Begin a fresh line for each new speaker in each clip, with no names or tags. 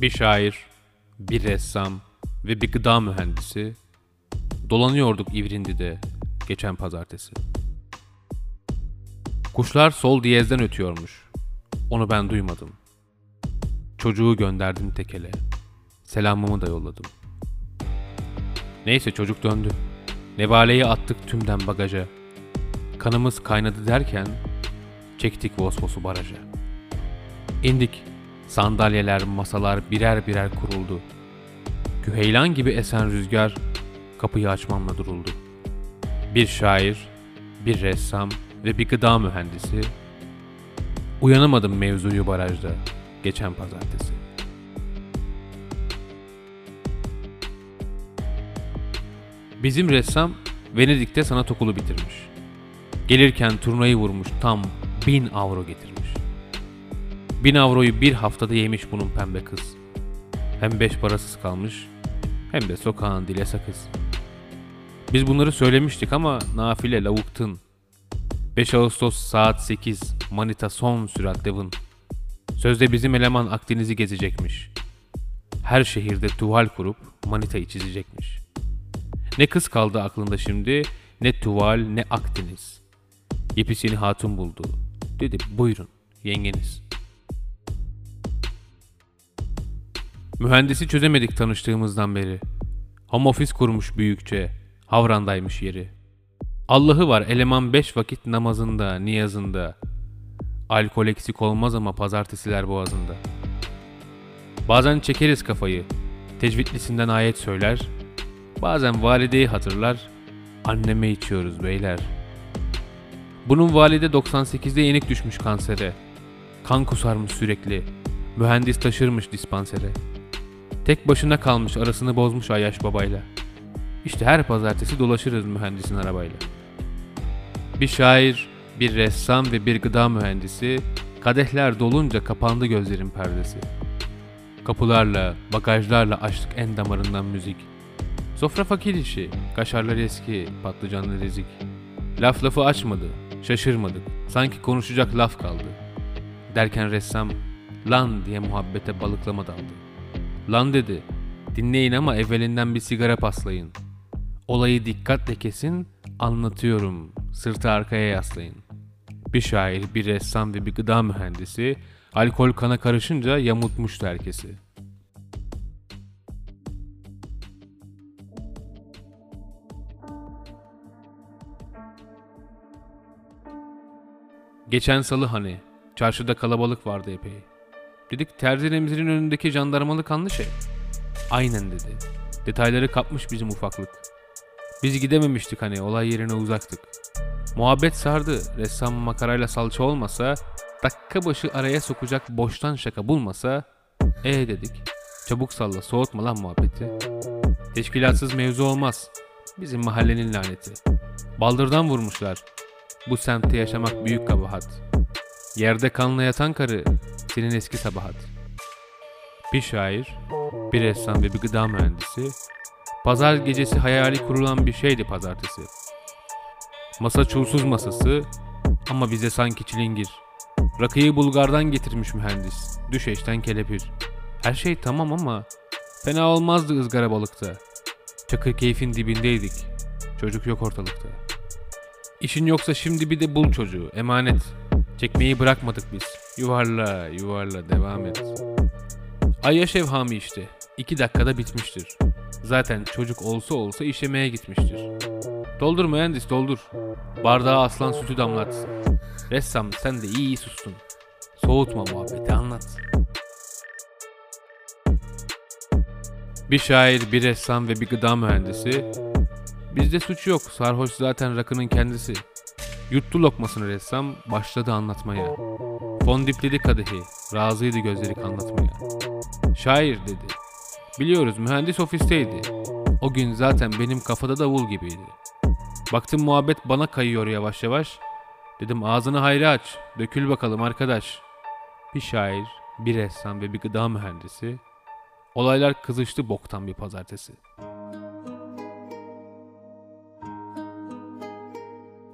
Bir şair, bir ressam ve bir gıda mühendisi dolanıyorduk İvrindi'de geçen pazartesi. Kuşlar sol diyezden ötüyormuş. Onu ben duymadım. Çocuğu gönderdim tekele. Selamımı da yolladım. Neyse çocuk döndü. Nevaleyi attık tümden bagaja. Kanımız kaynadı derken çektik Vosvos'u baraja. İndik. Sandalyeler, masalar birer birer kuruldu. Küheylan gibi esen rüzgar kapıyı açmamla duruldu. Bir şair, bir ressam ve bir gıda mühendisi. Uyanamadım mevzuyu barajda geçen pazartesi. Bizim ressam Venedik'te sanat okulu bitirmiş. Gelirken turnayı vurmuş tam bin avro getirmiş. Bin avroyu bir haftada yemiş bunun pembe kız. Hem beş parasız kalmış hem de sokağın dile sakız. Biz bunları söylemiştik ama nafile lavuktın. 5 Ağustos saat 8 Manita son sürat devin. Sözde bizim eleman Akdeniz'i gezecekmiş. Her şehirde tuval kurup Manita'yı çizecekmiş. Ne kız kaldı aklında şimdi, ne tuval ne Akdeniz. Yepisini hatun buldu. Dedi buyurun yengeniz. Mühendisi çözemedik tanıştığımızdan beri. Home office kurmuş büyükçe. Havran'daymış yeri. Allah'ı var eleman beş vakit namazında, niyazında. Alkol eksik olmaz ama pazartesiler boğazında. Bazen çekeriz kafayı. Tecvidlisinden ayet söyler. Bazen valideyi hatırlar. Anneme içiyoruz beyler. Bunun valide 98'de yenik düşmüş kansere. Kan kusarmış sürekli. Mühendis taşırmış dispansere. Tek başına kalmış arasını bozmuş Ayyaş babayla. İşte her pazartesi dolaşırız mühendisin arabayla. Bir şair, bir ressam ve bir gıda mühendisi kadehler dolunca kapandı gözlerin perdesi. Kapılarla, bagajlarla açtık en damarından müzik. Sofra fakir işi, kaşarlar eski, patlıcanlı rezik. Laf lafı açmadı, şaşırmadık, sanki konuşacak laf kaldı. Derken ressam, lan diye muhabbete balıklama daldı. Lan dedi, dinleyin ama evvelinden bir sigara paslayın. Olayı dikkatle kesin, anlatıyorum, sırtı arkaya yaslayın. Bir şair, bir ressam ve bir gıda mühendisi, alkol kana karışınca yamultmuştu herkesi. Geçen salı hani, çarşıda kalabalık vardı epey. Dedik terzi remzinin önündeki jandarmalı kanlı şey. Aynen dedi. Detayları kapmış bizim ufaklık. Biz gidememiştik hani olay yerine uzaktık. Muhabbet sardı. Ressam makarayla salça olmasa, dakika başı araya sokacak boştan şaka bulmasa, e dedik. Çabuk salla soğutma lan muhabbeti. Teşkilatsız mevzu olmaz. Bizim mahallenin laneti. Baldırdan vurmuşlar. Bu semtte yaşamak büyük kabahat. Yerde kanla yatan karı senin eski sabahat. Bir şair, bir ressam ve bir gıda mühendisi, pazar gecesi hayali kurulan bir şeydi pazartesi. Masa çulsuz masası ama bize sanki çilingir. Rakıyı Bulgar'dan getirmiş mühendis, düşeşten kelepir. Her şey tamam ama fena olmazdı ızgara balıkta. Çakır keyfin dibindeydik. Çocuk yok ortalıkta. İşin yoksa şimdi bir de bul çocuğu, emanet. Çekmeyi bırakmadık biz. Yuvarla, yuvarla, devam et. Ayyaş evhamı işte. İki dakikada bitmiştir. Zaten çocuk olsa olsa işemeye gitmiştir. Doldur mühendis doldur. Bardağa aslan sütü damlat. Ressam sen de iyi iyi sustun. Soğutma muhabbeti anlat. Bir şair, bir ressam ve bir gıda mühendisi. Bizde suç yok. Sarhoş zaten rakının kendisi. Yuttu lokmasını ressam, başladı anlatmaya. Fondipledi kadehi, razıydı gözleri kanlatmaya. Şair dedi. Biliyoruz mühendis ofisteydi. O gün zaten benim kafada davul gibiydi. Baktım muhabbet bana kayıyor yavaş yavaş. Dedim ağzını hayra aç, dökül bakalım arkadaş. Bir şair, bir ressam ve bir gıda mühendisi. Olaylar kızıştı boktan bir pazartesi.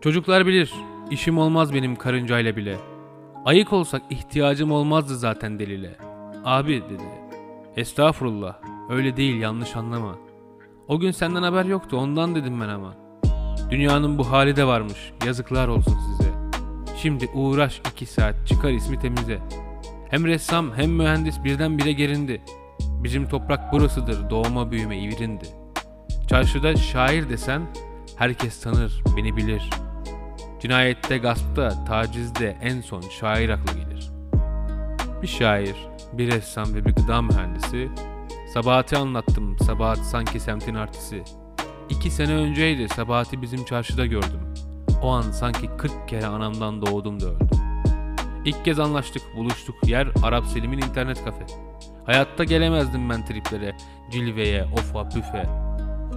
Çocuklar bilir, işim olmaz benim karıncayla bile. Ayık olsak ihtiyacım olmazdı zaten delile. Abi dedi, Estağfurullah. Öyle değil yanlış anlama. O gün senden haber yoktu ondan dedim ben ama. Dünyanın bu hali de varmış. Yazıklar olsun size. Şimdi uğraş iki saat çıkar ismi temize. Hem ressam hem mühendis birdenbire gerindi. Bizim toprak burasıdır doğma büyüme ivrindi. Çarşıda şair desen herkes tanır beni bilir. Cinayette, gaspta, tacizde en son şair aklı gelir. Bir şair, bir ressam ve bir gıda mühendisi. Sabahat'i anlattım, Sabahat sanki semtin artisi. İki sene önceydi Sabahat'i bizim çarşıda gördüm. O an sanki 40 kere anamdan doğdum da öldüm. İlk kez anlaştık, buluştuk. Yer Arap Selim'in internet kafe. Hayatta gelemezdim ben triplere, cilveye, ofa, püfe.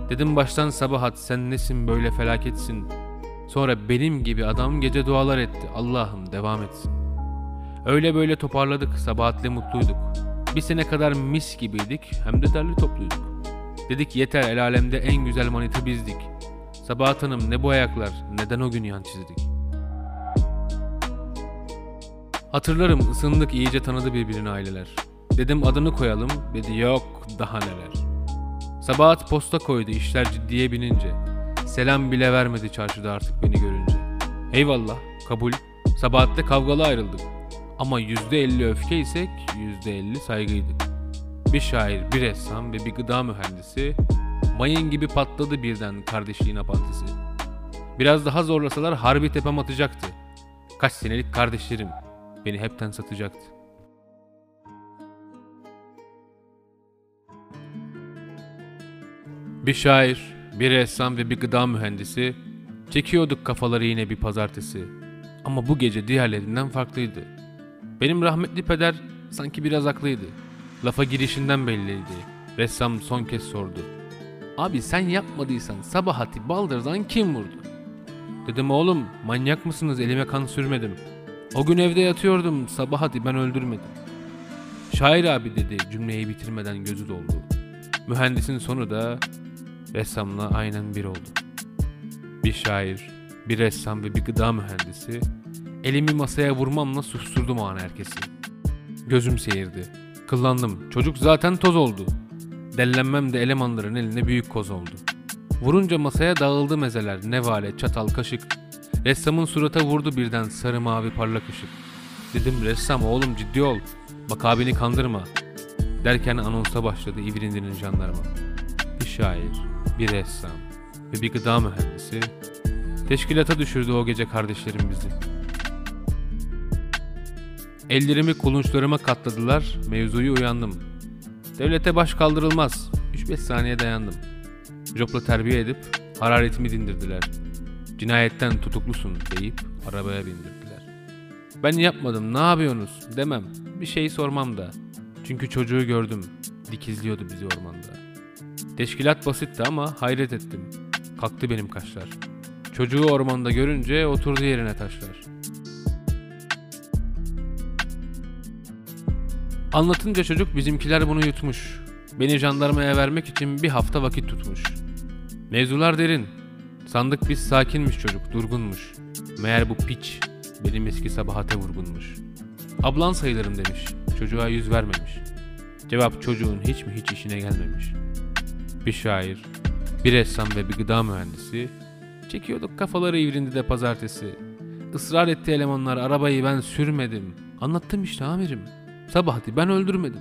Dedim baştan Sabahat sen nesin böyle felaketsin. Sonra benim gibi adam gece dualar etti. Allah'ım devam etsin. Öyle böyle toparladık, Sabahat'le mutluyduk. Bir sene kadar mis gibiydik, hem de derli topluyduk. Dedik yeter el alemde en güzel manita bizdik. Sabahat Hanım ne bu ayaklar, neden o gün yan çizdik? Hatırlarım ısındık iyice tanıdı birbirini aileler. Dedim adını koyalım, dedi yok daha neler. Sabahat posta koydu işler ciddiye binince. Selam bile vermedi çarşıda artık beni görünce. Eyvallah, kabul. Sabahat'te kavgalı ayrıldık. Ama %50 öfke isek %50 saygıydık. Bir şair, bir ressam ve bir gıda mühendisi mayın gibi patladı birden kardeşliğin apantisi. Biraz daha zorlasalar harbi tepem atacaktı. Kaç senelik kardeşlerim beni hepten satacaktı. Bir şair, bir ressam ve bir gıda mühendisi çekiyorduk kafaları yine bir pazartesi. Ama bu gece diğerlerinden farklıydı. Benim rahmetli peder sanki biraz haklıydı. Lafa girişinden belliydi. Ressam son kez sordu. Abi sen yapmadıysan Sabahati baldırdan kim vurdu? Dedim oğlum manyak mısınız elime kan sürmedim. O gün evde yatıyordum Sabahati ben öldürmedim. Şair abi dedi cümleyi bitirmeden gözü doldu. Mühendisin sonu da ressamla aynen bir oldu. Bir şair, bir ressam ve bir gıda mühendisi elimi masaya vurmamla susturdum o an herkesi. Gözüm seyirdi. Kıllandım. Çocuk zaten toz oldu. Dellenmem de elemanların eline büyük koz oldu. Vurunca masaya dağıldı mezeler, nevale, çatal, kaşık. Ressamın surata vurdu birden sarı mavi parlak ışık. Dedim ressam oğlum ciddi ol. Bak abini kandırma. Derken anonsa başladı İvrindinin jandarma. Şair, bir ressam ve bir gıda mühendisi teşkilata düşürdü o gece kardeşlerim bizi. Ellerimi kulunçlarıma katladılar, mevzuyu uyandım. Devlete baş kaldırılmaz. 3-5 saniye dayandım. Jopla terbiye edip hararetimi dindirdiler. Cinayetten tutuklusun deyip arabaya bindirdiler. Ben yapmadım ne yapıyorsunuz demem. Bir şey sormam da. Çünkü çocuğu gördüm. Dikizliyordu bizi ormanda. Teşkilat basitti ama hayret ettim. Kalktı benim kaşlar. Çocuğu ormanda görünce oturdu yerine taşlar. Anlatınca çocuk bizimkiler bunu yutmuş. Beni jandarmaya vermek için bir hafta vakit tutmuş. Mevzular derin. Sandık biz sakinmiş çocuk, durgunmuş. Meğer bu piç benim eski sabahate vurgunmuş. Ablan sayılırım demiş. Çocuğa yüz vermemiş. Cevap çocuğun hiç mi hiç işine gelmemiş. Bir şair, bir ressam ve bir gıda mühendisi çekiyorduk kafaları ivrindi de pazartesi. Israr etti elemanlar arabayı ben sürmedim. Anlattım işte amirim. Sabahati ben öldürmedim.